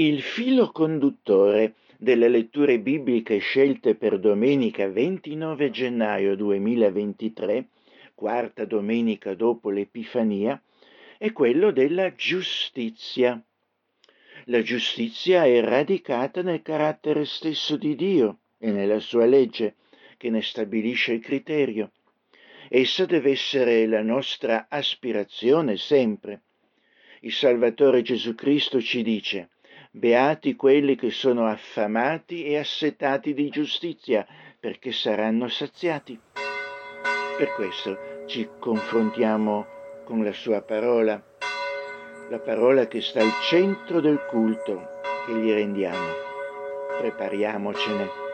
Il filo conduttore delle letture bibliche scelte per domenica 29 gennaio 2023, quarta domenica dopo l'Epifania, è quello della giustizia. La giustizia è radicata nel carattere stesso di Dio e nella sua legge, che ne stabilisce il criterio. Essa deve essere la nostra aspirazione sempre. Il Salvatore Gesù Cristo ci dice, Beati quelli che sono affamati e assetati di giustizia, perché saranno saziati. Per questo ci confrontiamo con la sua parola, la parola che sta al centro del culto che gli rendiamo. Prepariamocene.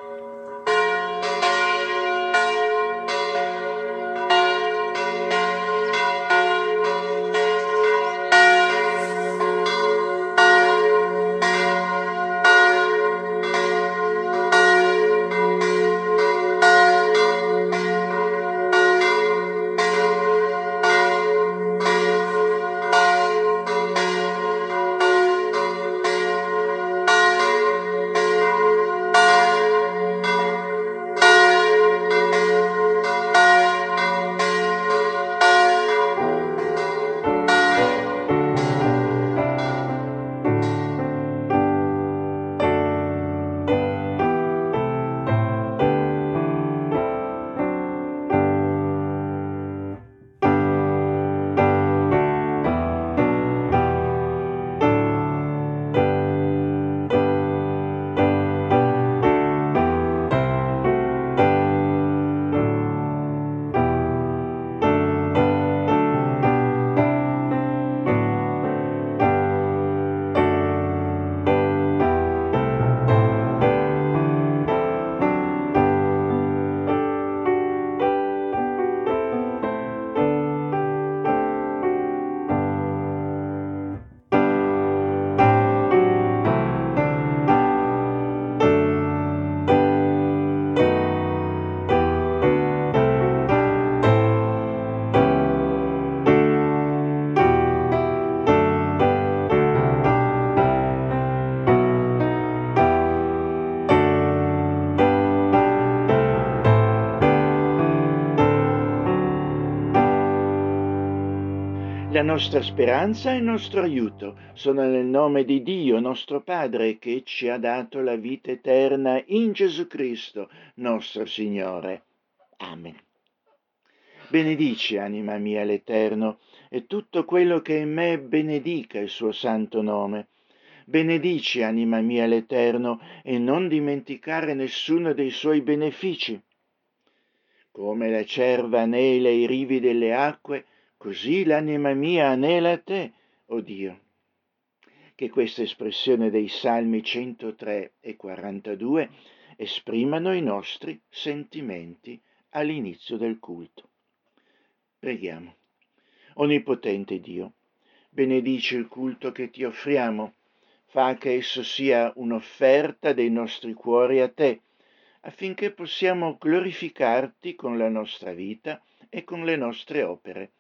Nostra speranza e il nostro aiuto sono nel nome di Dio nostro Padre che ci ha dato la vita eterna in Gesù Cristo nostro Signore. Amen. Benedici, anima mia, l'Eterno, e tutto quello che in me benedica il suo santo nome. Benedici, anima mia, l'Eterno, e non dimenticare nessuno dei suoi benefici. Come la cerva anela i rivi delle acque, Così l'anima mia anela te, o oh Dio. Che questa espressione dei Salmi 103 e 42 esprimano i nostri sentimenti all'inizio del culto. Preghiamo. Onnipotente Dio, benedici il culto che ti offriamo, fa che esso sia un'offerta dei nostri cuori a te, affinché possiamo glorificarti con la nostra vita e con le nostre opere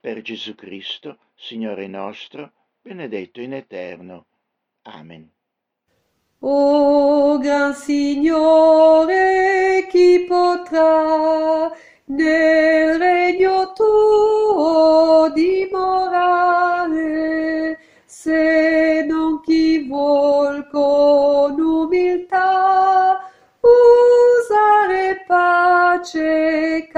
per Gesù Cristo, Signore nostro, benedetto in eterno. Amen. O gran Signore, chi potrà nel regno tuo dimorare, se non chi vuol con umiltà usare pace e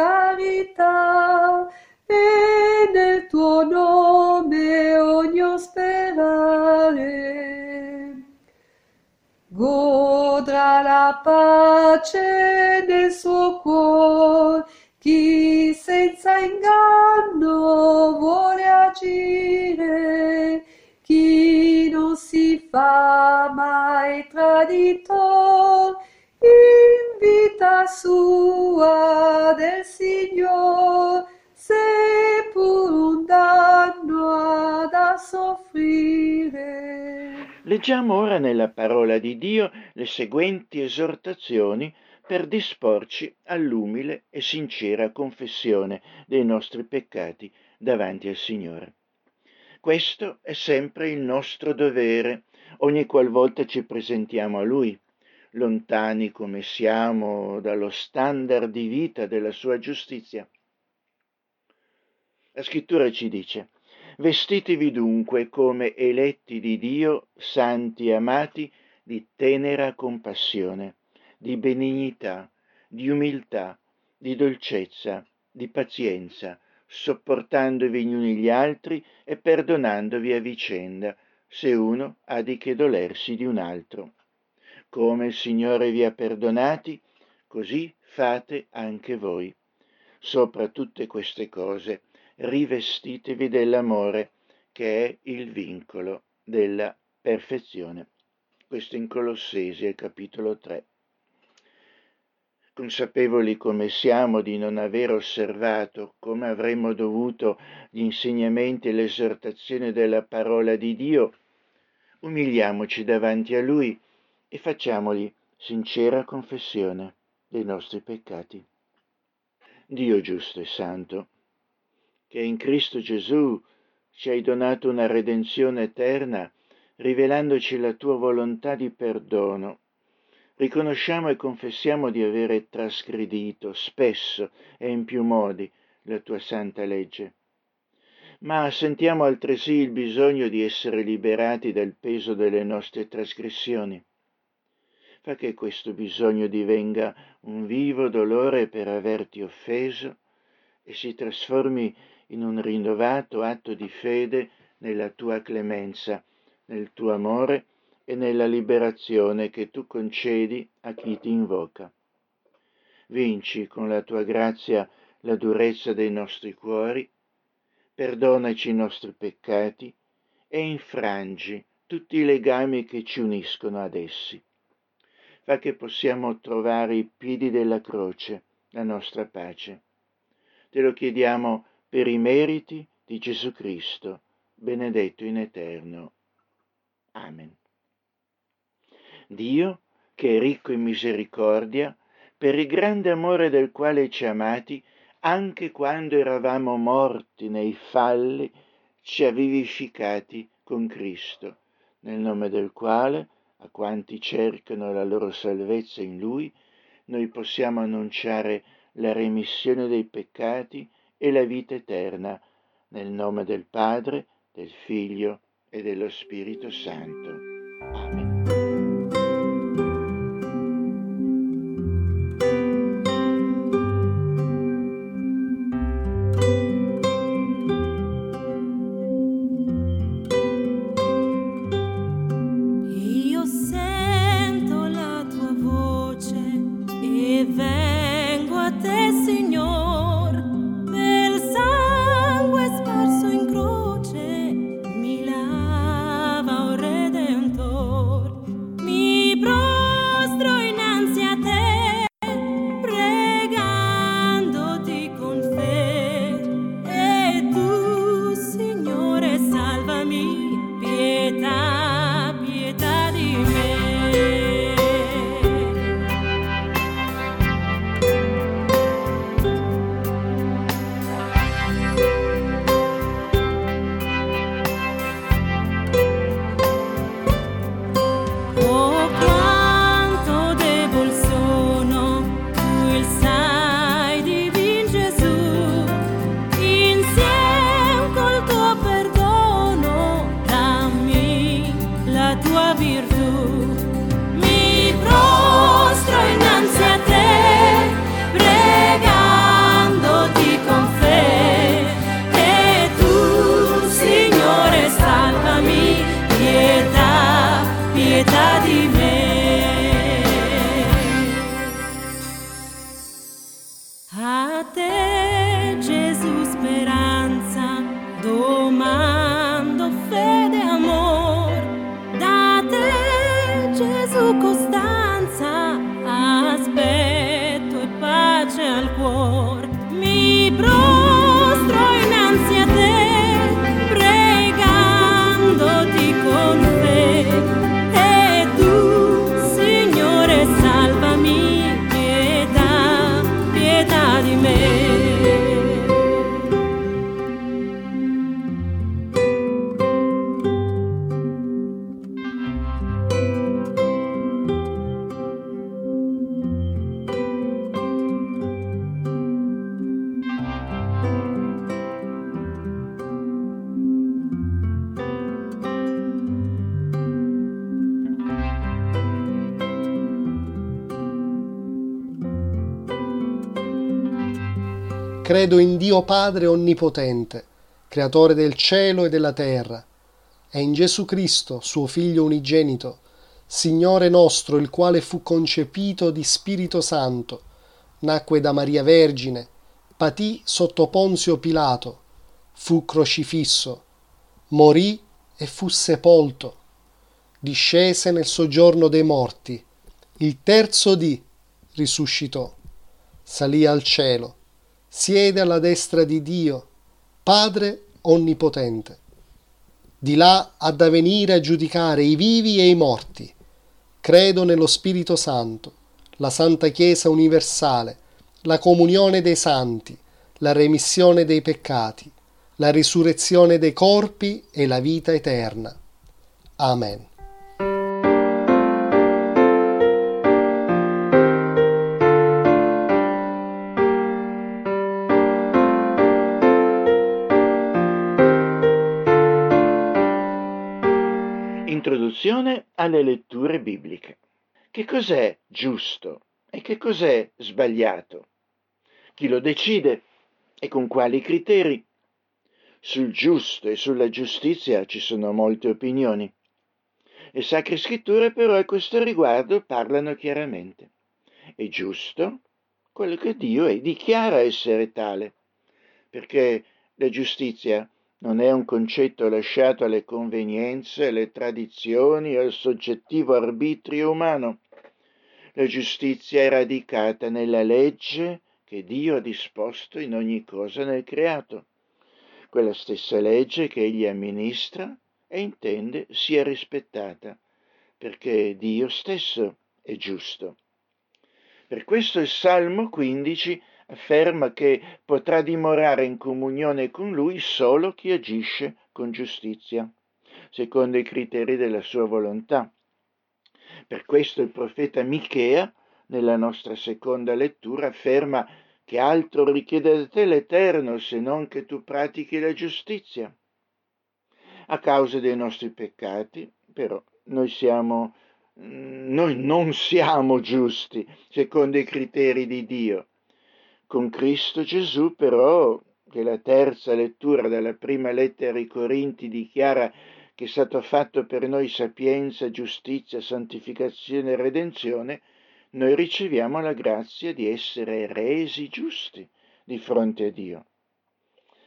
la pace nel suo cuore, chi senza inganno vuole agire, chi non si fa mai traditor, in vita sua del Signore, pur un danno ha da soffrire. Leggiamo ora nella parola di Dio le seguenti esortazioni per disporci all'umile e sincera confessione dei nostri peccati davanti al Signore. Questo è sempre il nostro dovere, ogni qualvolta ci presentiamo a Lui, lontani come siamo dallo standard di vita della sua giustizia. La scrittura ci dice, vestitevi dunque come eletti di Dio, santi e amati, di tenera compassione, di benignità, di umiltà, di dolcezza, di pazienza, sopportandovi gli uni gli altri e perdonandovi a vicenda, se uno ha di che dolersi di un altro. Come il Signore vi ha perdonati, così fate anche voi. Sopra tutte queste cose rivestitevi dell'amore, che è il vincolo della perfezione. Questo in Colossesi, al capitolo 3 consapevoli come siamo di non aver osservato come avremmo dovuto gli insegnamenti e l'esortazione della parola di Dio, umiliamoci davanti a Lui e facciamogli sincera confessione dei nostri peccati. Dio giusto e santo, che in Cristo Gesù ci hai donato una redenzione eterna, rivelandoci la tua volontà di perdono riconosciamo e confessiamo di avere trasgredito spesso e in più modi la tua santa legge. Ma sentiamo altresì il bisogno di essere liberati dal peso delle nostre trasgressioni. Fa che questo bisogno divenga un vivo dolore per averti offeso e si trasformi in un rinnovato atto di fede nella tua clemenza, nel tuo amore e nella liberazione che tu concedi a chi ti invoca. Vinci con la tua grazia la durezza dei nostri cuori, perdonaci i nostri peccati e infrangi tutti i legami che ci uniscono ad essi. Fa che possiamo trovare i piedi della croce, la nostra pace. Te lo chiediamo per i meriti di Gesù Cristo, benedetto in eterno. Amen. Dio, che è ricco in misericordia, per il grande amore del quale ci amati, anche quando eravamo morti nei falli, ci ha vivificati con Cristo, nel nome del quale, a quanti cercano la loro salvezza in Lui, noi possiamo annunciare la remissione dei peccati e la vita eterna, nel nome del Padre, del Figlio e dello Spirito Santo. Até Credo in Dio Padre Onnipotente, Creatore del cielo e della terra, e in Gesù Cristo, suo Figlio unigenito, Signore nostro, il quale fu concepito di Spirito Santo, nacque da Maria Vergine, patì sotto Ponzio Pilato, fu crocifisso, morì e fu sepolto, discese nel soggiorno dei morti, il terzo dì risuscitò, salì al cielo, siede alla destra di Dio, Padre Onnipotente. Di là ha da venire a giudicare i vivi e i morti. Credo nello Spirito Santo, la Santa Chiesa universale, la comunione dei santi, la remissione dei peccati, la risurrezione dei corpi e la vita eterna. Amen. Alle letture bibliche. Che cos'è giusto e che cos'è sbagliato? Chi lo decide e con quali criteri? Sul giusto e sulla giustizia ci sono molte opinioni. Le sacre scritture però a questo riguardo parlano chiaramente. È giusto quello che Dio è, dichiara essere tale, perché la giustizia non è un concetto lasciato alle convenienze, alle tradizioni e al soggettivo arbitrio umano. La giustizia è radicata nella legge che Dio ha disposto in ogni cosa nel creato, quella stessa legge che egli amministra e intende sia rispettata, perché Dio stesso è giusto. Per questo il Salmo 15 afferma che potrà dimorare in comunione con lui solo chi agisce con giustizia, secondo i criteri della sua volontà. Per questo il profeta Michea nella nostra seconda lettura afferma che altro richiede da te l'Eterno se non che tu pratichi la giustizia. A causa dei nostri peccati, però, noi siamo noi non siamo giusti secondo i criteri di Dio. Con Cristo Gesù, però, che la terza lettura della prima lettera ai Corinti dichiara che è stato fatto per noi sapienza, giustizia, santificazione e redenzione, noi riceviamo la grazia di essere resi giusti di fronte a Dio.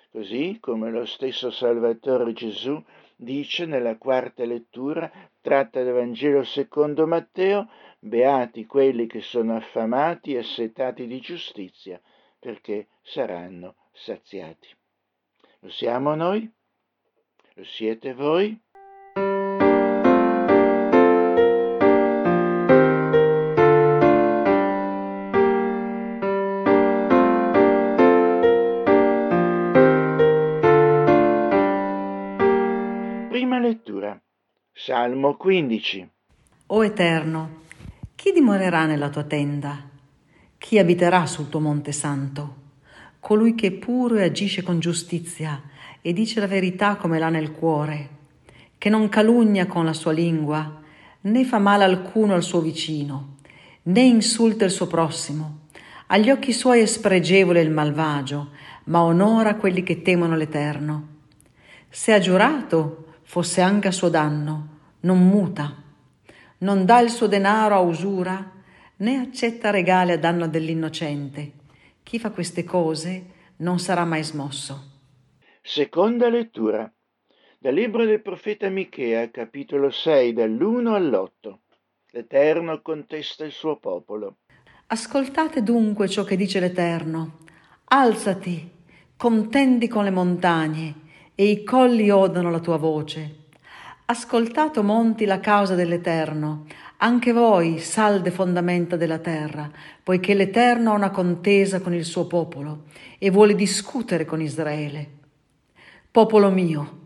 Così come lo stesso Salvatore Gesù dice nella quarta lettura tratta dal Vangelo secondo Matteo, beati quelli che sono affamati e assetati di giustizia, perché saranno saziati. Lo siamo noi? Lo siete voi? lettura. Salmo 15. O Eterno, chi dimorerà nella tua tenda? Chi abiterà sul tuo monte santo? Colui che è puro e agisce con giustizia e dice la verità come l'ha nel cuore, che non calunnia con la sua lingua, né fa male alcuno al suo vicino, né insulta il suo prossimo. Agli occhi suoi è spregevole il malvagio, ma onora quelli che temono l'Eterno. Se ha giurato, fosse anche a suo danno, non muta, non dà il suo denaro a usura, né accetta regali a danno dell'innocente. Chi fa queste cose non sarà mai smosso. Seconda lettura. Dal libro del profeta Michea, capitolo 6, dall'1 all'8. L'Eterno contesta il suo popolo. Ascoltate dunque ciò che dice l'Eterno. Alzati, contendi con le montagne, e i colli odano la tua voce. Ascoltato monti la causa dell'Eterno, anche voi, salde fondamenta della terra, poiché l'Eterno ha una contesa con il suo popolo e vuole discutere con Israele. Popolo mio,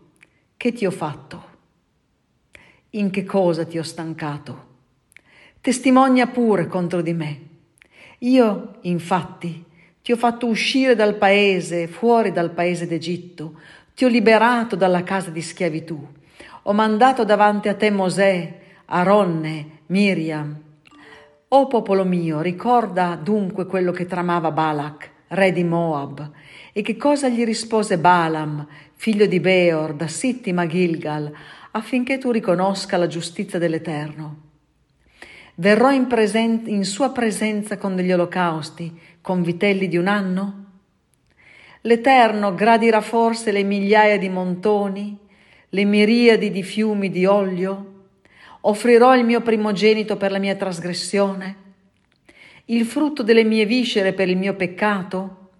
che ti ho fatto? In che cosa ti ho stancato? Testimonia pure contro di me. Io, infatti, ti ho fatto uscire dal paese, fuori dal paese d'Egitto, ti ho liberato dalla casa di schiavitù. Ho mandato davanti a te Mosè, Aronne, Miriam. O popolo mio, ricorda dunque quello che tramava Balak, re di Moab, e che cosa gli rispose Balaam, figlio di Beor, da Sittima Gilgal, affinché tu riconosca la giustizia dell'Eterno. Verrò in, presen- in sua presenza con degli olocausti, con vitelli di un anno? L'Eterno gradirà forse le migliaia di montoni, le miriadi di fiumi di olio? Offrirò il mio primogenito per la mia trasgressione? Il frutto delle mie viscere per il mio peccato?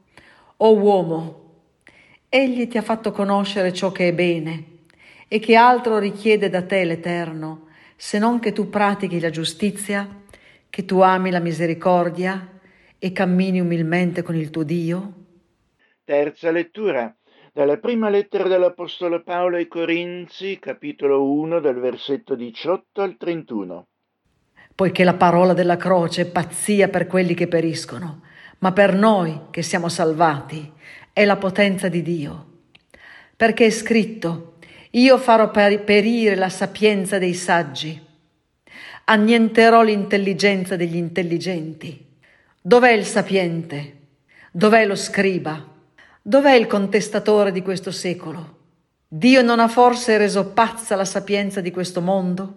O uomo, egli ti ha fatto conoscere ciò che è bene, e che altro richiede da te l'Eterno, se non che tu pratichi la giustizia, che tu ami la misericordia e cammini umilmente con il tuo Dio? Terza lettura dalla prima lettera dell'Apostolo Paolo ai Corinzi, capitolo 1, dal versetto 18 al 31. Poiché la parola della croce è pazzia per quelli che periscono, ma per noi che siamo salvati è la potenza di Dio. Perché è scritto, io farò perire la sapienza dei saggi, annienterò l'intelligenza degli intelligenti. Dov'è il sapiente? Dov'è lo scriba? Dov'è il contestatore di questo secolo? Dio non ha forse reso pazza la sapienza di questo mondo?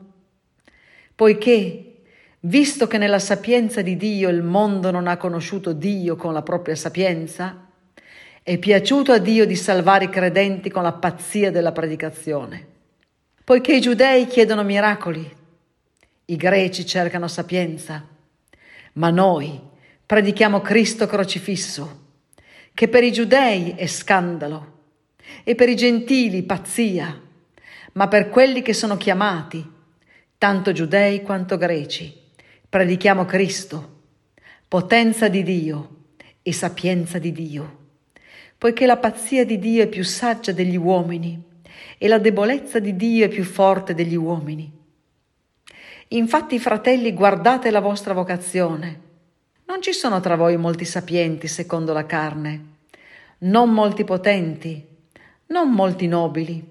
Poiché, visto che nella sapienza di Dio il mondo non ha conosciuto Dio con la propria sapienza, è piaciuto a Dio di salvare i credenti con la pazzia della predicazione. Poiché i giudei chiedono miracoli, i greci cercano sapienza, ma noi predichiamo Cristo crocifisso, che per i giudei è scandalo e per i gentili pazzia, ma per quelli che sono chiamati, tanto giudei quanto greci, predichiamo Cristo, potenza di Dio e sapienza di Dio poiché la pazzia di Dio è più saggia degli uomini e la debolezza di Dio è più forte degli uomini. Infatti, fratelli, guardate la vostra vocazione. Non ci sono tra voi molti sapienti secondo la carne, non molti potenti, non molti nobili,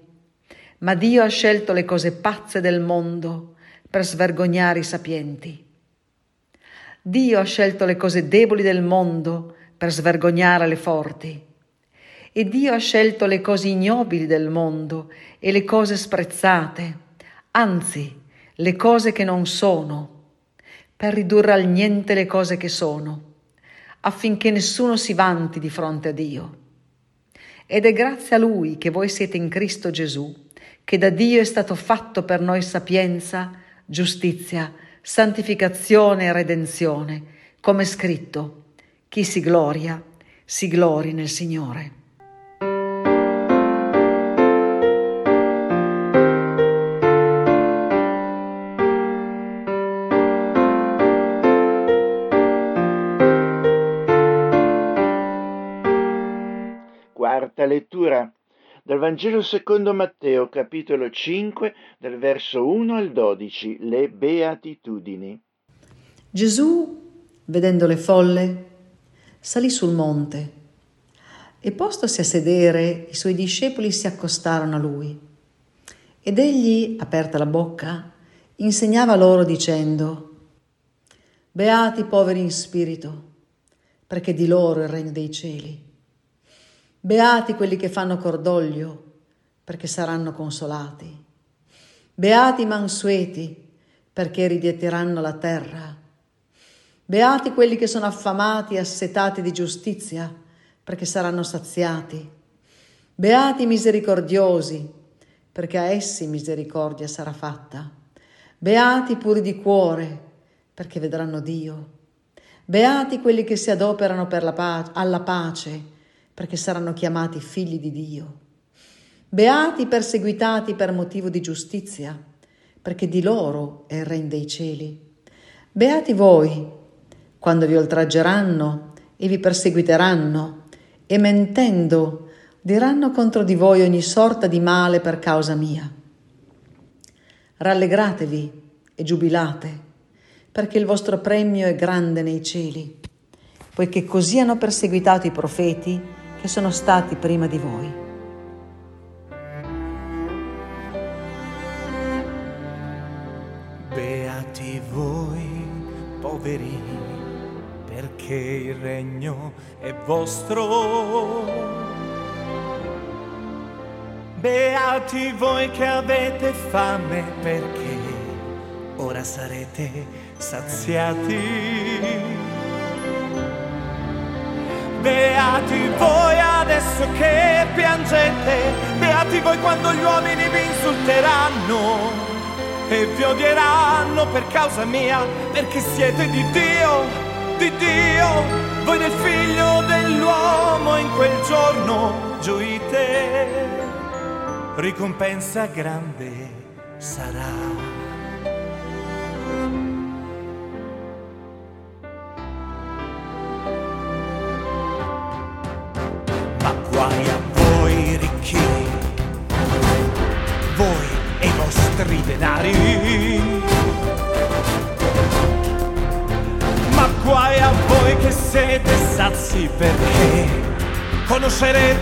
ma Dio ha scelto le cose pazze del mondo per svergognare i sapienti. Dio ha scelto le cose deboli del mondo per svergognare le forti. E Dio ha scelto le cose ignobili del mondo e le cose sprezzate, anzi le cose che non sono, per ridurre al niente le cose che sono, affinché nessuno si vanti di fronte a Dio. Ed è grazie a Lui che voi siete in Cristo Gesù, che da Dio è stato fatto per noi sapienza, giustizia, santificazione e redenzione, come è scritto, chi si gloria, si glori nel Signore. Quarta lettura dal Vangelo secondo Matteo, capitolo 5, dal verso 1 al 12, le beatitudini. Gesù, vedendo le folle, salì sul monte e postosi a sedere, i suoi discepoli si accostarono a lui. Ed egli, aperta la bocca, insegnava loro dicendo, Beati i poveri in spirito, perché di loro è il regno dei cieli. Beati quelli che fanno cordoglio, perché saranno consolati. Beati i mansueti, perché erediteranno la terra. Beati quelli che sono affamati e assetati di giustizia, perché saranno saziati. Beati i misericordiosi, perché a essi misericordia sarà fatta. Beati i puri di cuore, perché vedranno Dio. Beati quelli che si adoperano per la pace, alla pace, perché saranno chiamati figli di Dio. Beati i perseguitati per motivo di giustizia, perché di loro è il Regno dei cieli. Beati voi, quando vi oltraggeranno e vi perseguiteranno, e mentendo diranno contro di voi ogni sorta di male per causa mia. Rallegratevi e giubilate, perché il vostro premio è grande nei cieli, poiché così hanno perseguitato i profeti che sono stati prima di voi. Beati voi, poveri, perché il regno è vostro. Beati voi che avete fame perché ora sarete saziati. Beati voi adesso che piangete, beati voi quando gli uomini vi insulteranno. E vi odieranno per causa mia, perché siete di Dio, di Dio, voi del figlio dell'uomo in quel giorno gioite, ricompensa grande sarà. seré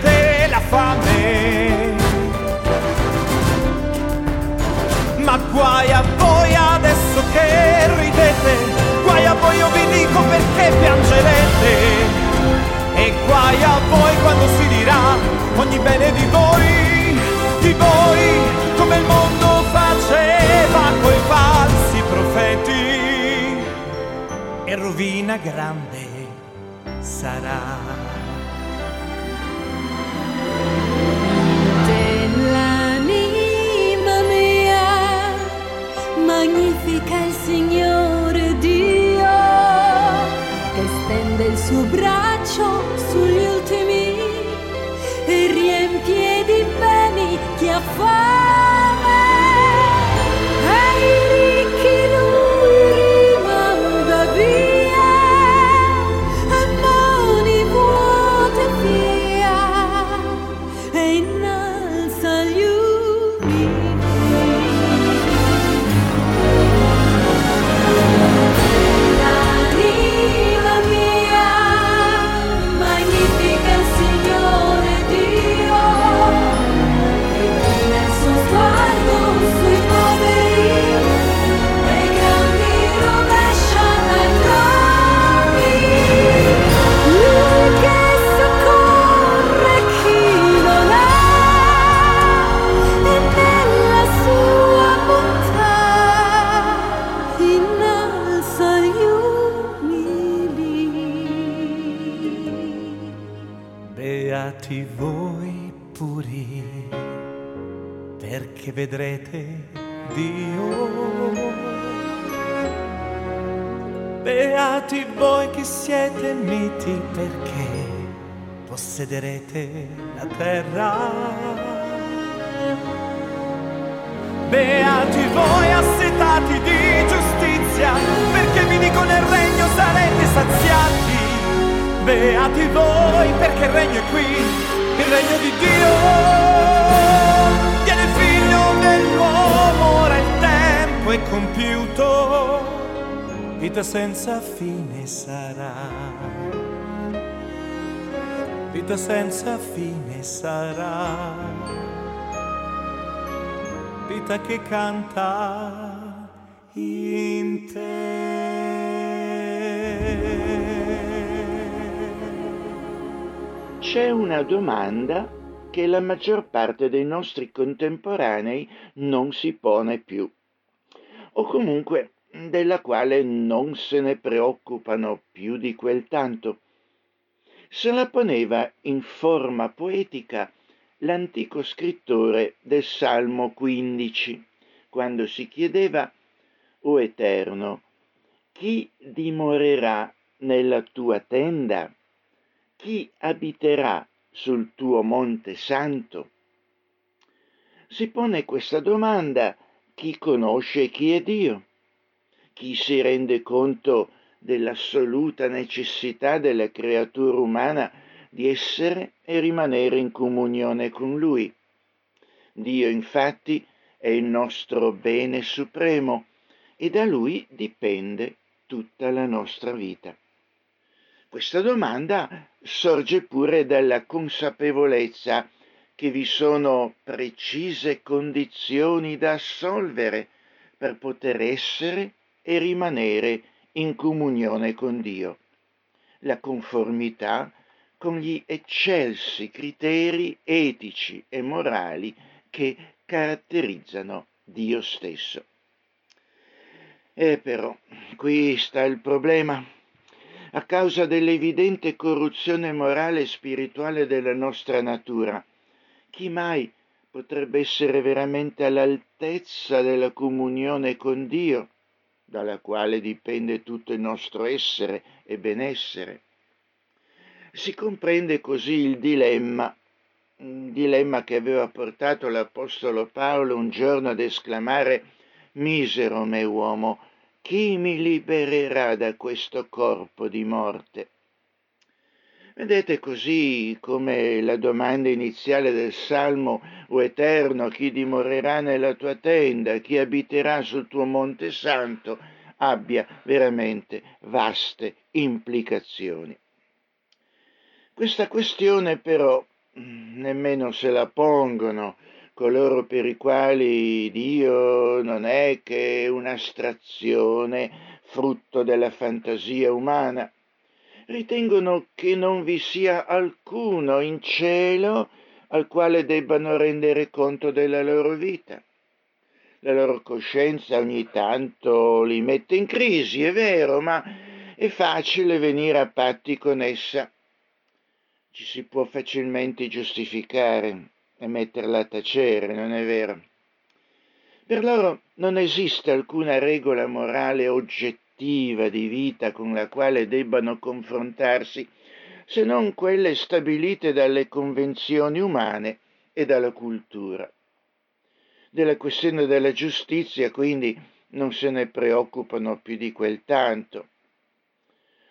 Vita senza fine sarà vita che canta in te. C'è una domanda che la maggior parte dei nostri contemporanei non si pone più, o comunque della quale non se ne preoccupano più di quel tanto. Se la poneva in forma poetica l'antico scrittore del Salmo 15, quando si chiedeva, O Eterno, chi dimorerà nella tua tenda? Chi abiterà sul tuo monte santo? Si pone questa domanda chi conosce chi è Dio, chi si rende conto dell'assoluta necessità della creatura umana di essere e rimanere in comunione con Lui. Dio infatti è il nostro bene supremo e da Lui dipende tutta la nostra vita. Questa domanda sorge pure dalla consapevolezza che vi sono precise condizioni da assolvere per poter essere e rimanere in comunione con Dio. la conformità con gli eccelsi criteri etici e morali che caratterizzano Dio stesso. E però qui sta il problema. A causa dell'evidente corruzione morale e spirituale della nostra natura, chi mai potrebbe essere veramente all'altezza della comunione con Dio, dalla quale dipende tutto il nostro essere e benessere? Si comprende così il dilemma, un dilemma che aveva portato l'Apostolo Paolo un giorno ad esclamare Misero me uomo, chi mi libererà da questo corpo di morte? Vedete così come la domanda iniziale del Salmo, o Eterno, chi dimorerà nella tua tenda, chi abiterà sul tuo monte santo, abbia veramente vaste implicazioni. Questa questione però nemmeno se la pongono coloro per i quali Dio non è che un'astrazione frutto della fantasia umana. Ritengono che non vi sia alcuno in cielo al quale debbano rendere conto della loro vita. La loro coscienza ogni tanto li mette in crisi, è vero, ma è facile venire a patti con essa. Ci si può facilmente giustificare e metterla a tacere, non è vero? Per loro non esiste alcuna regola morale oggettiva di vita con la quale debbano confrontarsi, se non quelle stabilite dalle convenzioni umane e dalla cultura. Della questione della giustizia, quindi, non se ne preoccupano più di quel tanto.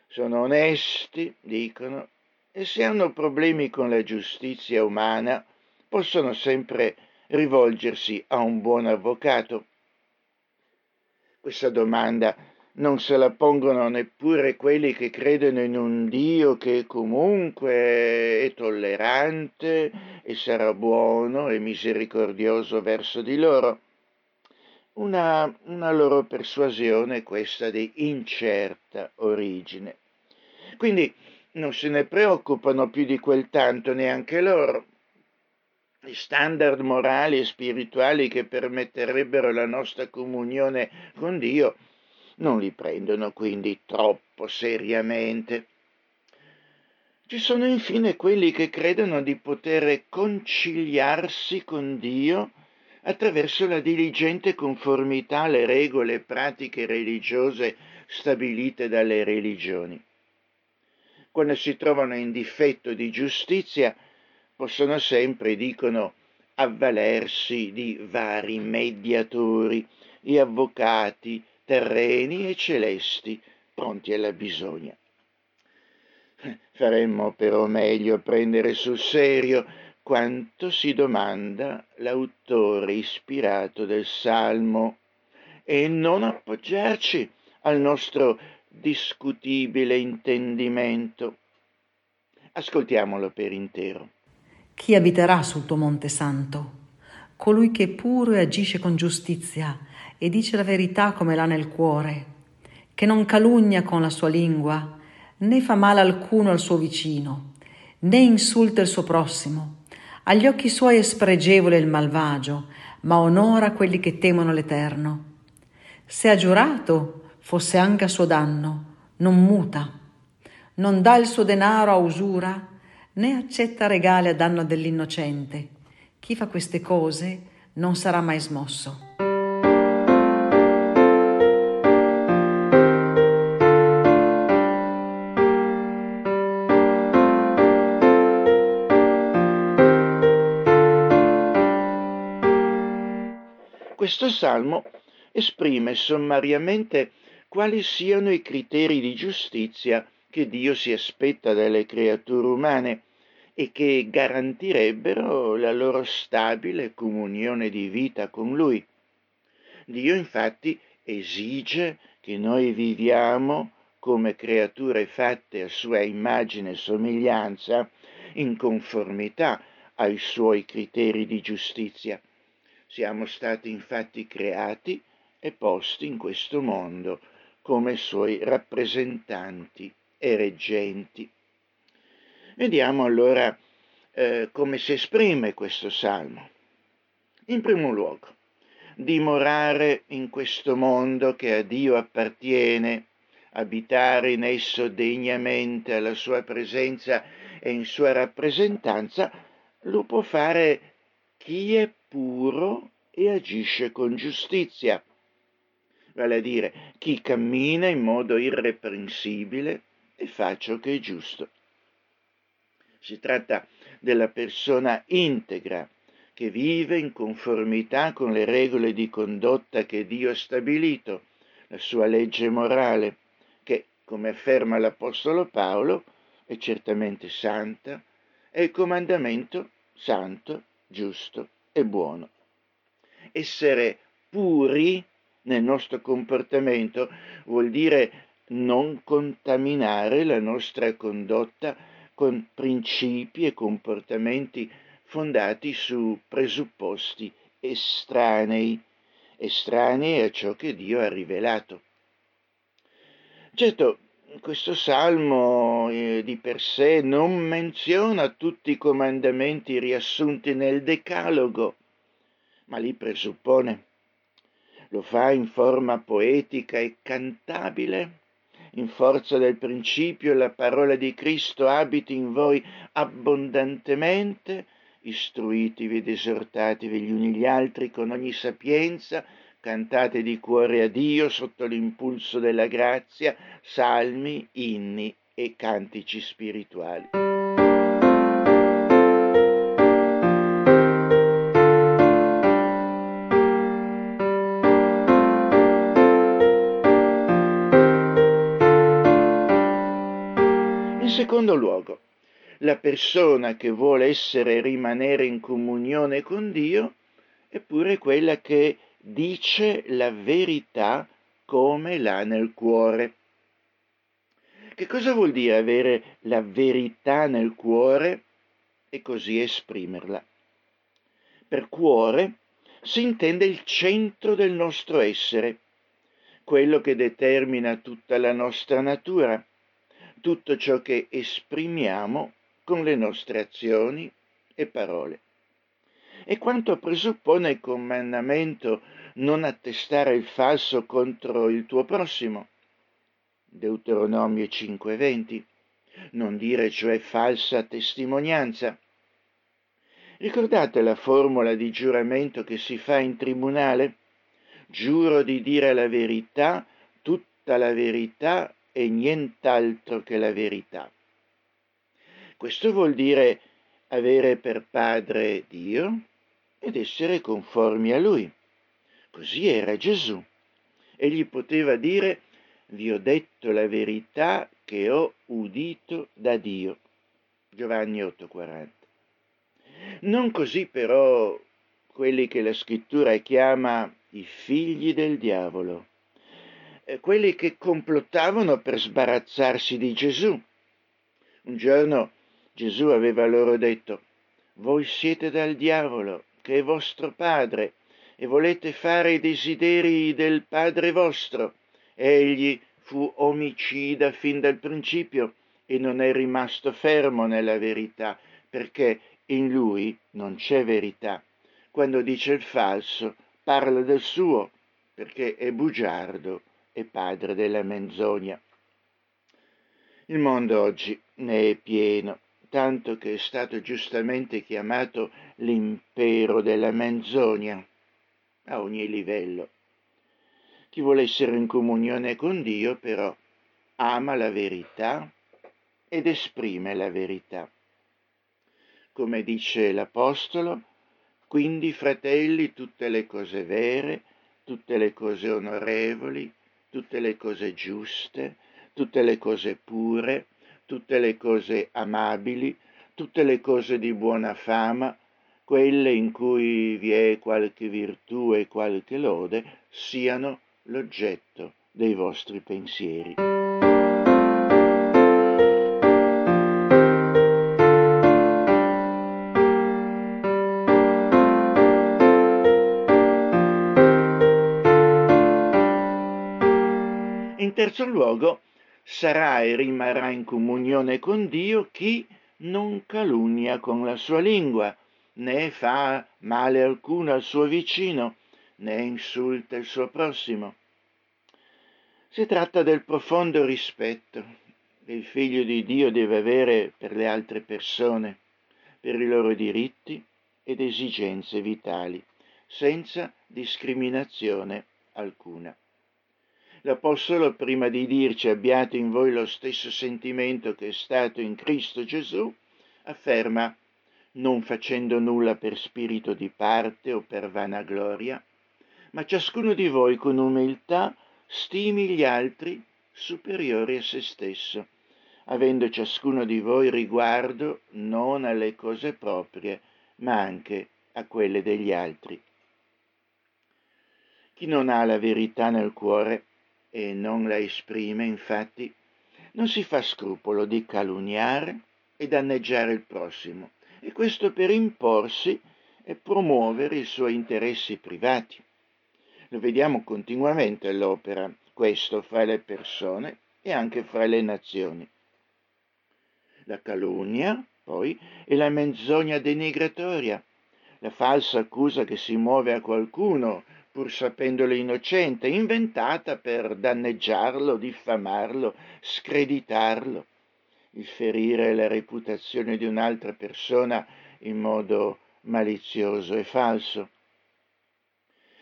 Sono onesti, dicono, e se hanno problemi con la giustizia umana, possono sempre rivolgersi a un buon avvocato? Questa domanda non se la pongono neppure quelli che credono in un Dio che comunque è tollerante e sarà buono e misericordioso verso di loro. Una, una loro persuasione questa di incerta origine. Quindi non se ne preoccupano più di quel tanto neanche loro gli standard morali e spirituali che permetterebbero la nostra comunione con Dio non li prendono quindi troppo seriamente. Ci sono infine quelli che credono di poter conciliarsi con Dio attraverso la diligente conformità alle regole e pratiche religiose stabilite dalle religioni. Quando si trovano in difetto di giustizia, possono sempre, dicono, avvalersi di vari mediatori, di avvocati terreni e celesti pronti alla bisogna. Faremmo però meglio prendere sul serio quanto si domanda l'autore ispirato del Salmo e non appoggiarci al nostro discutibile intendimento. Ascoltiamolo per intero. Chi abiterà sul tuo monte santo? Colui che puro e agisce con giustizia e dice la verità come l'ha nel cuore, che non calunnia con la sua lingua, né fa male alcuno al suo vicino, né insulta il suo prossimo. Agli occhi suoi è spregevole il malvagio, ma onora quelli che temono l'Eterno. Se ha giurato, fosse anche a suo danno, non muta, non dà il suo denaro a usura, né accetta regali a danno dell'innocente. Chi fa queste cose non sarà mai smosso. Questo salmo esprime sommariamente quali siano i criteri di giustizia che Dio si aspetta dalle creature umane e che garantirebbero la loro stabile comunione di vita con Lui. Dio infatti esige che noi viviamo come creature fatte a sua immagine e somiglianza in conformità ai suoi criteri di giustizia. Siamo stati infatti creati e posti in questo mondo come suoi rappresentanti e reggenti. Vediamo allora eh, come si esprime questo salmo. In primo luogo, dimorare in questo mondo che a Dio appartiene, abitare in esso degnamente alla sua presenza e in sua rappresentanza, lo può fare chi è puro e agisce con giustizia, vale a dire chi cammina in modo irreprensibile e fa ciò che è giusto. Si tratta della persona integra che vive in conformità con le regole di condotta che Dio ha stabilito, la sua legge morale, che, come afferma l'Apostolo Paolo, è certamente santa, è il comandamento santo, giusto e buono. Essere puri nel nostro comportamento vuol dire non contaminare la nostra condotta con principi e comportamenti fondati su presupposti estranei, estranei a ciò che Dio ha rivelato. Certo, questo salmo eh, di per sé non menziona tutti i comandamenti riassunti nel Decalogo, ma li presuppone. Lo fa in forma poetica e cantabile in forza del principio la parola di Cristo abiti in voi abbondantemente, istruitivi ed esortatevi gli uni gli altri con ogni sapienza, cantate di cuore a Dio sotto l'impulso della grazia, salmi, inni e cantici spirituali. secondo luogo, la persona che vuole essere e rimanere in comunione con Dio è pure quella che dice la verità come l'ha nel cuore. Che cosa vuol dire avere la verità nel cuore e così esprimerla? Per cuore si intende il centro del nostro essere, quello che determina tutta la nostra natura tutto ciò che esprimiamo con le nostre azioni e parole. E quanto presuppone il comandamento non attestare il falso contro il tuo prossimo. Deuteronomio 5:20. Non dire cioè falsa testimonianza. Ricordate la formula di giuramento che si fa in tribunale? Giuro di dire la verità, tutta la verità e nient'altro che la verità. Questo vuol dire avere per padre Dio ed essere conformi a Lui. Così era Gesù. Egli poteva dire vi ho detto la verità che ho udito da Dio. Giovanni 8:40. Non così però quelli che la scrittura chiama i figli del diavolo eh, quelli che complottavano per sbarazzarsi di Gesù. Un giorno Gesù aveva loro detto, voi siete dal diavolo, che è vostro padre, e volete fare i desideri del padre vostro. Egli fu omicida fin dal principio e non è rimasto fermo nella verità, perché in lui non c'è verità. Quando dice il falso, parla del suo, perché è bugiardo e padre della menzogna. Il mondo oggi ne è pieno, tanto che è stato giustamente chiamato l'impero della menzogna a ogni livello. Chi vuole essere in comunione con Dio, però, ama la verità ed esprime la verità. Come dice l'Apostolo, quindi fratelli, tutte le cose vere, tutte le cose onorevoli, tutte le cose giuste, tutte le cose pure, tutte le cose amabili, tutte le cose di buona fama, quelle in cui vi è qualche virtù e qualche lode, siano l'oggetto dei vostri pensieri. terzo luogo, sarà e rimarrà in comunione con Dio chi non calunnia con la sua lingua, né fa male alcuno al suo vicino, né insulta il suo prossimo. Si tratta del profondo rispetto che il figlio di Dio deve avere per le altre persone, per i loro diritti ed esigenze vitali, senza discriminazione alcuna. L'Apostolo, prima di dirci abbiate in voi lo stesso sentimento che è stato in Cristo Gesù, afferma non facendo nulla per spirito di parte o per vanagloria, ma ciascuno di voi con umiltà stimi gli altri superiori a se stesso, avendo ciascuno di voi riguardo non alle cose proprie, ma anche a quelle degli altri. Chi non ha la verità nel cuore e non la esprime, infatti, non si fa scrupolo di calunniare e danneggiare il prossimo, e questo per imporsi e promuovere i suoi interessi privati. Lo vediamo continuamente all'opera, questo fra le persone e anche fra le nazioni. La calunnia, poi, è la menzogna denigratoria, la falsa accusa che si muove a qualcuno pur sapendolo innocente, inventata per danneggiarlo, diffamarlo, screditarlo, il ferire la reputazione di un'altra persona in modo malizioso e falso.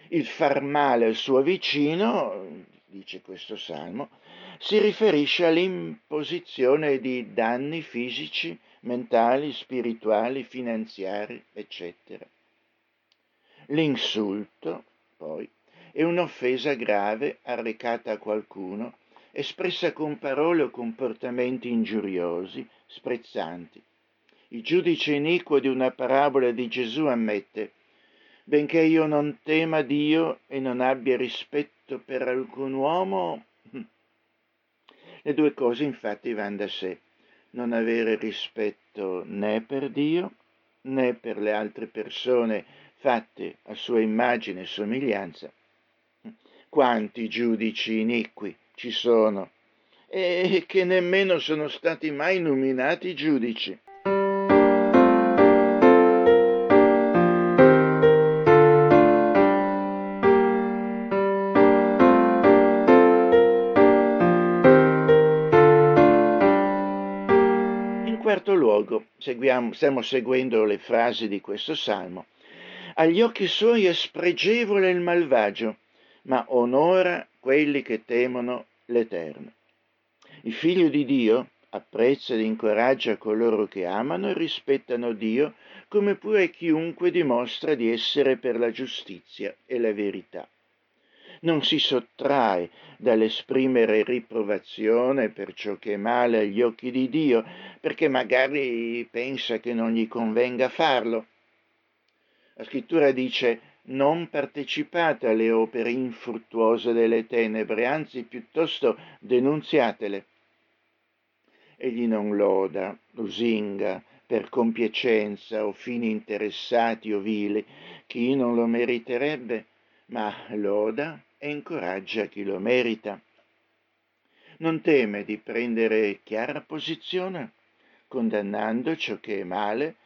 Il far male al suo vicino, dice questo salmo, si riferisce all'imposizione di danni fisici, mentali, spirituali, finanziari, eccetera. L'insulto, poi, è un'offesa grave arrecata a qualcuno, espressa con parole o comportamenti ingiuriosi, sprezzanti. Il giudice iniquo di una parabola di Gesù ammette, benché io non tema Dio e non abbia rispetto per alcun uomo, le due cose infatti vanno da sé, non avere rispetto né per Dio né per le altre persone fatte a sua immagine e somiglianza. Quanti giudici iniqui ci sono e che nemmeno sono stati mai nominati giudici. In quarto luogo, seguiamo, stiamo seguendo le frasi di questo salmo. Agli occhi suoi è spregevole il malvagio, ma onora quelli che temono l'Eterno. Il figlio di Dio apprezza ed incoraggia coloro che amano e rispettano Dio, come pure chiunque dimostra di essere per la giustizia e la verità. Non si sottrae dall'esprimere riprovazione per ciò che è male agli occhi di Dio, perché magari pensa che non gli convenga farlo. La scrittura dice non partecipate alle opere infruttuose delle tenebre, anzi piuttosto denunziatele. Egli non loda, lusinga, per compiacenza o fini interessati o vili chi non lo meriterebbe, ma loda e incoraggia chi lo merita. Non teme di prendere chiara posizione, condannando ciò che è male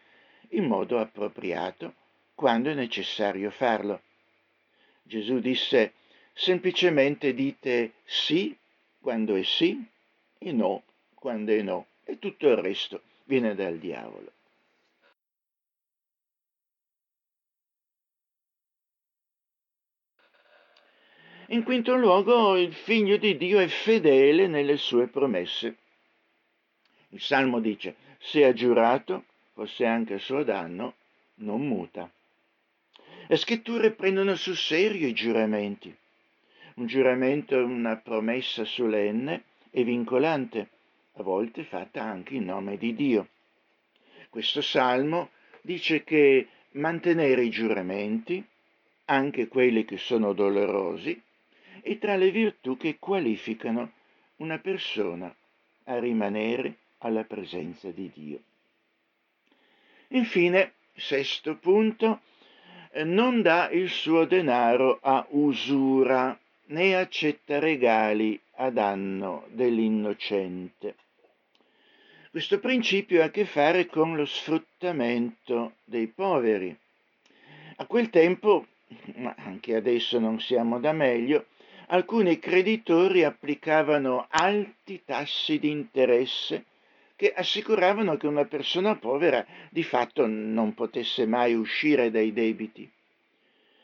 in modo appropriato quando è necessario farlo. Gesù disse semplicemente dite sì quando è sì e no quando è no e tutto il resto viene dal diavolo. In quinto luogo, il figlio di Dio è fedele nelle sue promesse. Il Salmo dice, se ha giurato, fosse anche a suo danno, non muta. Le scritture prendono sul serio i giuramenti. Un giuramento è una promessa solenne e vincolante, a volte fatta anche in nome di Dio. Questo salmo dice che mantenere i giuramenti, anche quelli che sono dolorosi, è tra le virtù che qualificano una persona a rimanere alla presenza di Dio. Infine, sesto punto, non dà il suo denaro a usura, né accetta regali a danno dell'innocente. Questo principio ha a che fare con lo sfruttamento dei poveri. A quel tempo, ma anche adesso non siamo da meglio, alcuni creditori applicavano alti tassi di interesse che assicuravano che una persona povera di fatto non potesse mai uscire dai debiti.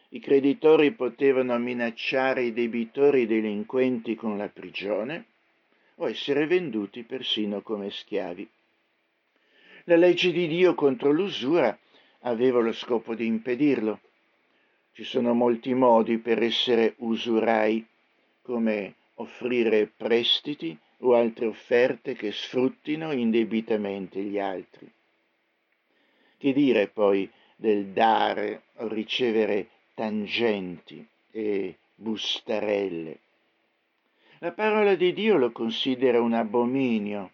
I creditori potevano minacciare i debitori delinquenti con la prigione o essere venduti persino come schiavi. La legge di Dio contro l'usura aveva lo scopo di impedirlo. Ci sono molti modi per essere usurai, come offrire prestiti o altre offerte che sfruttino indebitamente gli altri. Che dire poi del dare o ricevere tangenti e bustarelle? La parola di Dio lo considera un abominio,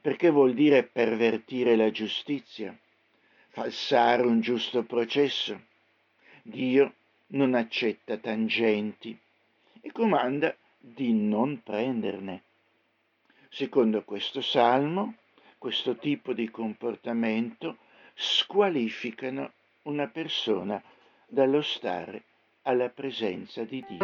perché vuol dire pervertire la giustizia, falsare un giusto processo. Dio non accetta tangenti e comanda di non prenderne. Secondo questo salmo, questo tipo di comportamento squalificano una persona dallo stare alla presenza di Dio.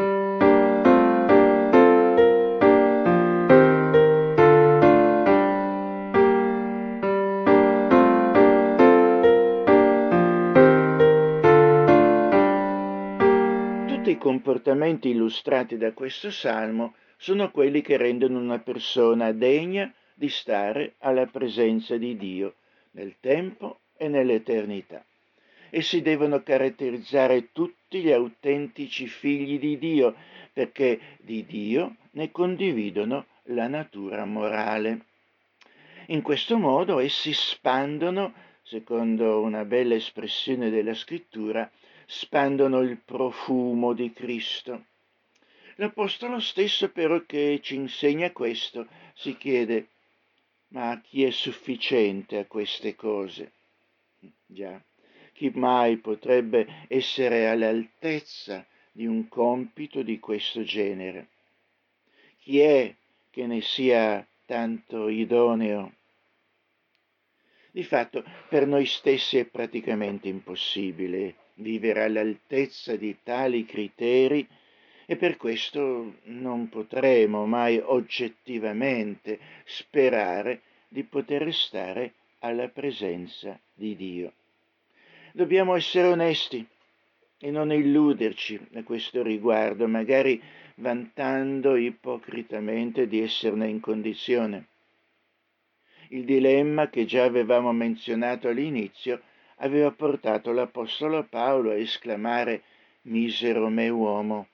Tutti i comportamenti illustrati da questo salmo sono quelli che rendono una persona degna di stare alla presenza di Dio nel tempo e nell'eternità. Essi devono caratterizzare tutti gli autentici figli di Dio, perché di Dio ne condividono la natura morale. In questo modo essi spandono, secondo una bella espressione della scrittura, spandono il profumo di Cristo. L'Apostolo stesso però che ci insegna questo si chiede, ma chi è sufficiente a queste cose? Già, chi mai potrebbe essere all'altezza di un compito di questo genere? Chi è che ne sia tanto idoneo? Di fatto, per noi stessi è praticamente impossibile vivere all'altezza di tali criteri e per questo non potremo mai oggettivamente sperare di poter stare alla presenza di Dio. Dobbiamo essere onesti e non illuderci a questo riguardo, magari vantando ipocritamente di esserne in condizione. Il dilemma che già avevamo menzionato all'inizio aveva portato l'Apostolo Paolo a esclamare Misero me uomo,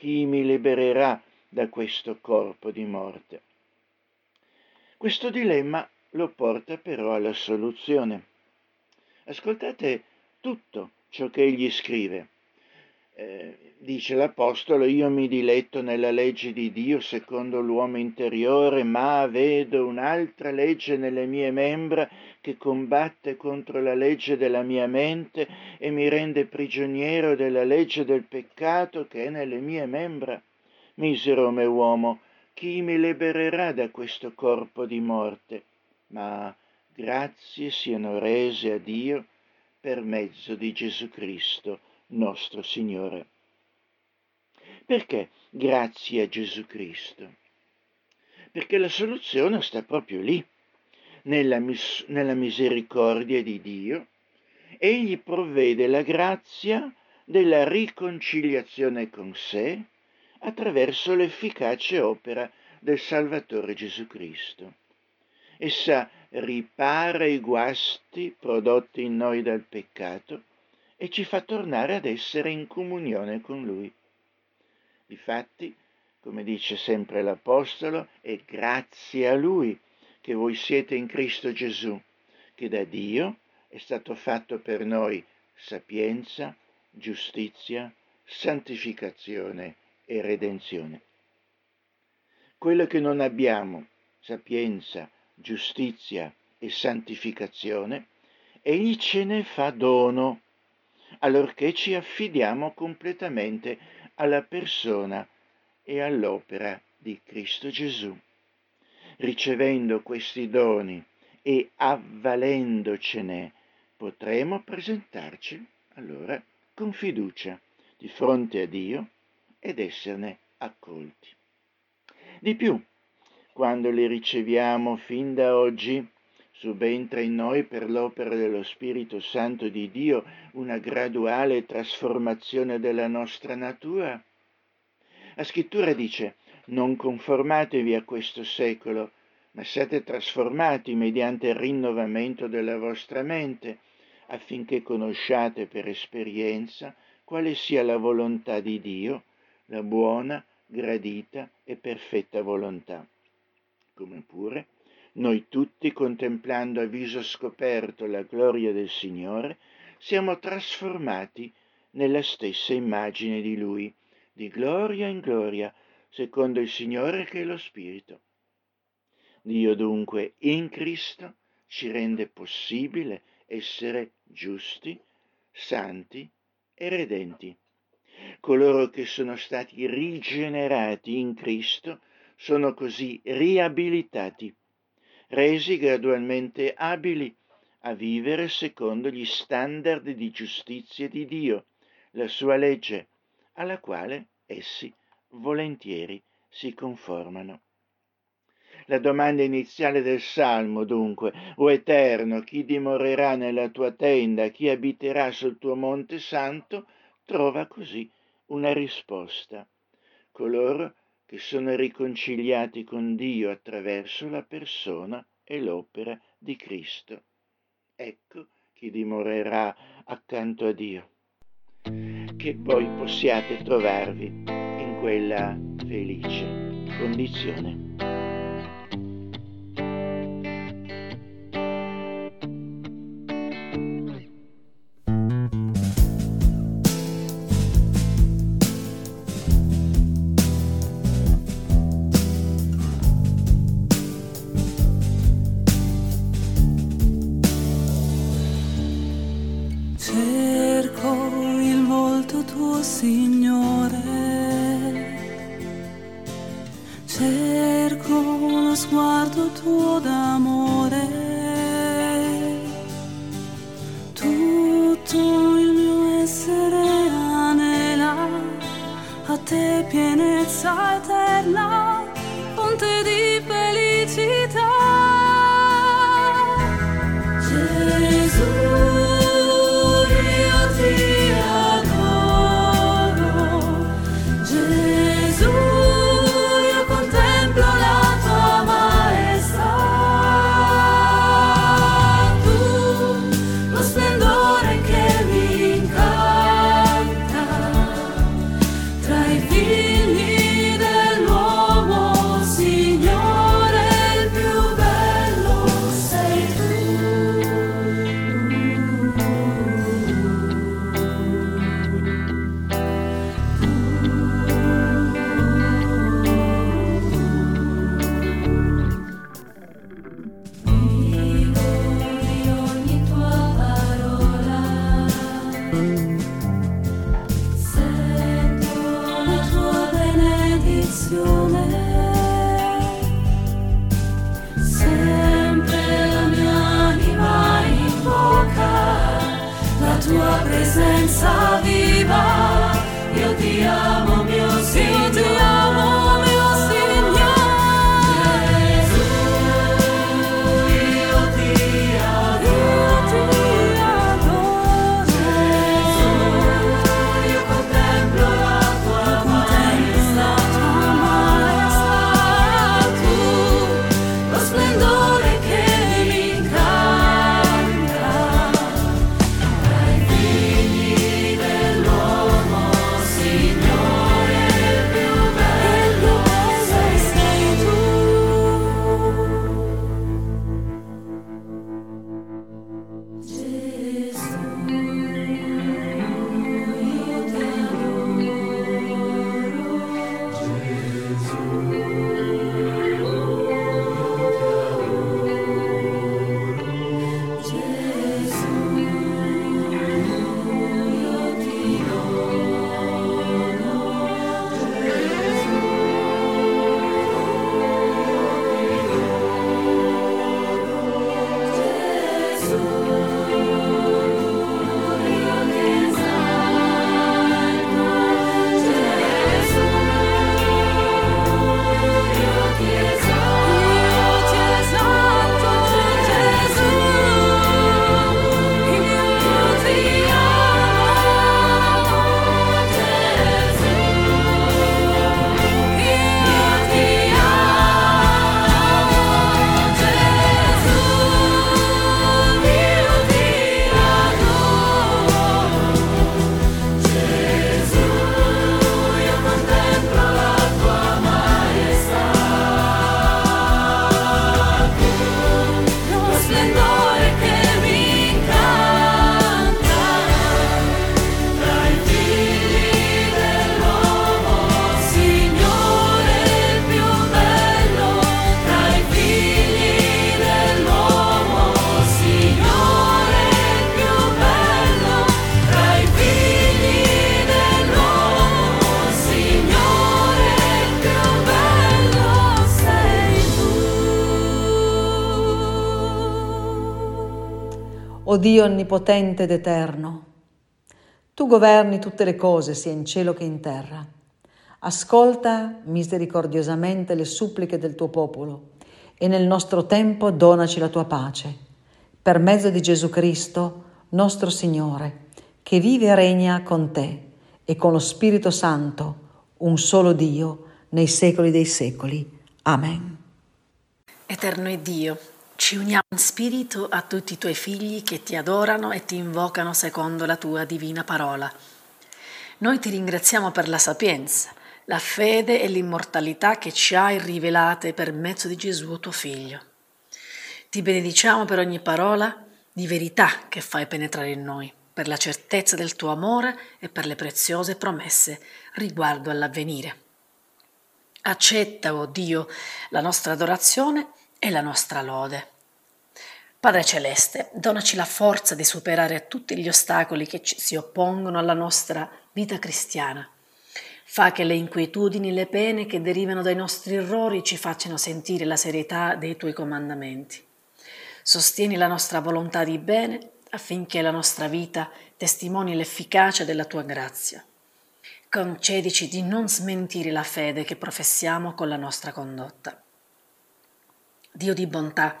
chi mi libererà da questo corpo di morte? Questo dilemma lo porta però alla soluzione. Ascoltate tutto ciò che egli scrive. Eh, dice l'Apostolo, io mi diletto nella legge di Dio secondo l'uomo interiore, ma vedo un'altra legge nelle mie membra che combatte contro la legge della mia mente e mi rende prigioniero della legge del peccato che è nelle mie membra. Misero me uomo, chi mi libererà da questo corpo di morte? Ma grazie siano rese a Dio per mezzo di Gesù Cristo, nostro Signore. Perché grazie a Gesù Cristo? Perché la soluzione sta proprio lì, nella, mis- nella misericordia di Dio. Egli provvede la grazia della riconciliazione con sé attraverso l'efficace opera del Salvatore Gesù Cristo. Essa ripara i guasti prodotti in noi dal peccato e ci fa tornare ad essere in comunione con Lui. Difatti, come dice sempre l'Apostolo, è grazie a Lui che voi siete in Cristo Gesù, che da Dio è stato fatto per noi sapienza, giustizia, santificazione e redenzione. Quello che non abbiamo, sapienza, giustizia e santificazione, egli ce ne fa dono, allorché ci affidiamo completamente alla persona e all'opera di Cristo Gesù. Ricevendo questi doni e avvalendocene, potremo presentarci allora con fiducia di fronte a Dio ed esserne accolti. Di più, quando li riceviamo fin da oggi, subentra in noi per l'opera dello Spirito Santo di Dio una graduale trasformazione della nostra natura. La scrittura dice, non conformatevi a questo secolo, ma siate trasformati mediante il rinnovamento della vostra mente, affinché conosciate per esperienza quale sia la volontà di Dio, la buona, gradita e perfetta volontà. Come pure noi tutti, contemplando a viso scoperto la gloria del Signore, siamo trasformati nella stessa immagine di Lui, di gloria in gloria, secondo il Signore che è lo Spirito. Dio dunque in Cristo ci rende possibile essere giusti, santi e redenti. Coloro che sono stati rigenerati in Cristo sono così riabilitati, resi gradualmente abili a vivere secondo gli standard di giustizia di Dio, la sua legge, alla quale essi volentieri si conformano. La domanda iniziale del Salmo, dunque, o Eterno, chi dimorerà nella tua tenda, chi abiterà sul tuo monte santo, trova così una risposta. Coloro che sono riconciliati con Dio attraverso la persona e l'opera di Cristo. Ecco chi dimorerà accanto a Dio. Che voi possiate trovarvi in quella felice condizione. Dio onnipotente ed eterno. Tu governi tutte le cose, sia in cielo che in terra. Ascolta misericordiosamente le suppliche del tuo popolo e nel nostro tempo donaci la tua pace. Per mezzo di Gesù Cristo, nostro Signore, che vive e regna con te e con lo Spirito Santo, un solo Dio, nei secoli dei secoli. Amen. Eterno è Dio, ci uniamo in spirito a tutti i tuoi figli che ti adorano e ti invocano secondo la tua divina parola. Noi ti ringraziamo per la sapienza, la fede e l'immortalità che ci hai rivelate per mezzo di Gesù tuo Figlio. Ti benediciamo per ogni parola di verità che fai penetrare in noi, per la certezza del tuo amore e per le preziose promesse riguardo all'avvenire. Accetta, o oh Dio, la nostra adorazione e la nostra lode. Padre Celeste, donaci la forza di superare tutti gli ostacoli che ci si oppongono alla nostra vita cristiana Fa che le inquietudini e le pene che derivano dai nostri errori ci facciano sentire la serietà dei tuoi comandamenti. Sostieni la nostra volontà di bene affinché la nostra vita testimoni l'efficacia della tua grazia. Concedici di non smentire la fede che professiamo con la nostra condotta. Dio di bontà,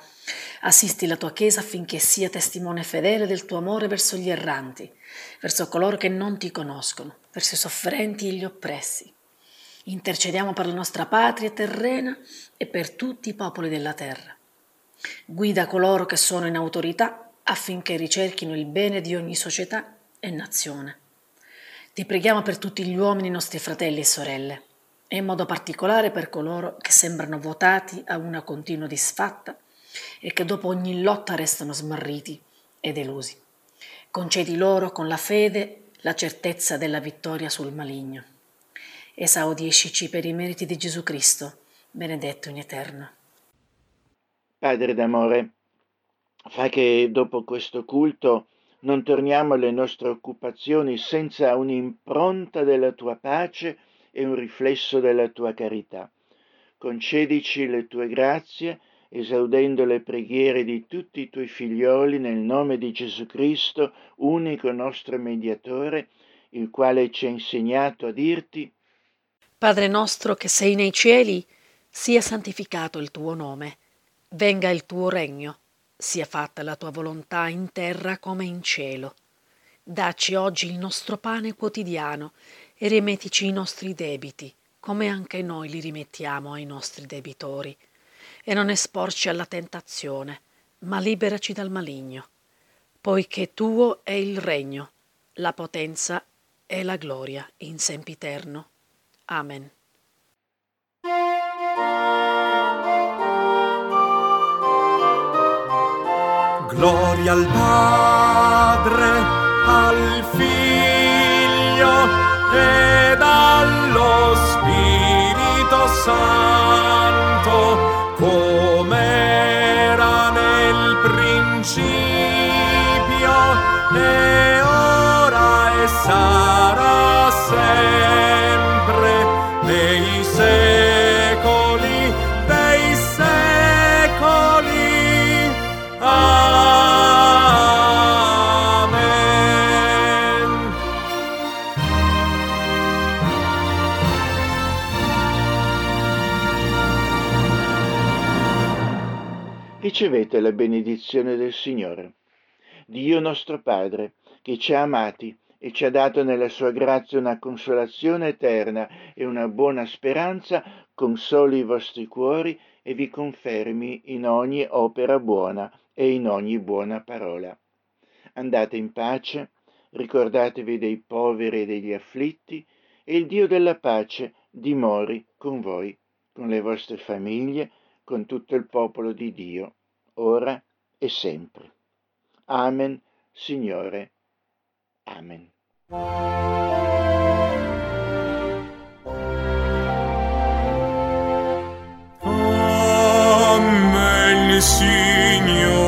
assisti la tua Chiesa affinché sia testimone fedele del tuo amore verso gli erranti, verso coloro che non ti conoscono verso i sofferenti e gli oppressi. Intercediamo per la nostra patria terrena e per tutti i popoli della terra. Guida coloro che sono in autorità affinché ricerchino il bene di ogni società e nazione. Ti preghiamo per tutti gli uomini nostri fratelli e sorelle, e in modo particolare per coloro che sembrano votati a una continua disfatta e che dopo ogni lotta restano smarriti e delusi. Concedi loro con la fede la certezza della vittoria sul maligno. Esaudiscici per i meriti di Gesù Cristo, benedetto in eterno. Padre d'amore, fa che dopo questo culto non torniamo alle nostre occupazioni senza un'impronta della tua pace e un riflesso della tua carità. Concedici le tue grazie esaudendo le preghiere di tutti i tuoi figlioli nel nome di Gesù Cristo, unico nostro mediatore, il quale ci ha insegnato a dirti Padre nostro che sei nei cieli, sia santificato il tuo nome, venga il tuo regno, sia fatta la tua volontà in terra come in cielo. Dacci oggi il nostro pane quotidiano e rimettici i nostri debiti, come anche noi li rimettiamo ai nostri debitori e non esporci alla tentazione, ma liberaci dal maligno, poiché tuo è il regno, la potenza e la gloria in sempiterno. Amen. Gloria al Padre, al Figlio ed allo Spirito Santo come era nel principio e ora e sarà sempre Ricevete la benedizione del Signore. Dio nostro Padre, che ci ha amati e ci ha dato nella sua grazia una consolazione eterna e una buona speranza, consoli i vostri cuori e vi confermi in ogni opera buona e in ogni buona parola. Andate in pace, ricordatevi dei poveri e degli afflitti, e il Dio della pace dimori con voi, con le vostre famiglie, con tutto il popolo di Dio, ora e sempre. Amen, Signore. Amen. Amen, Signore.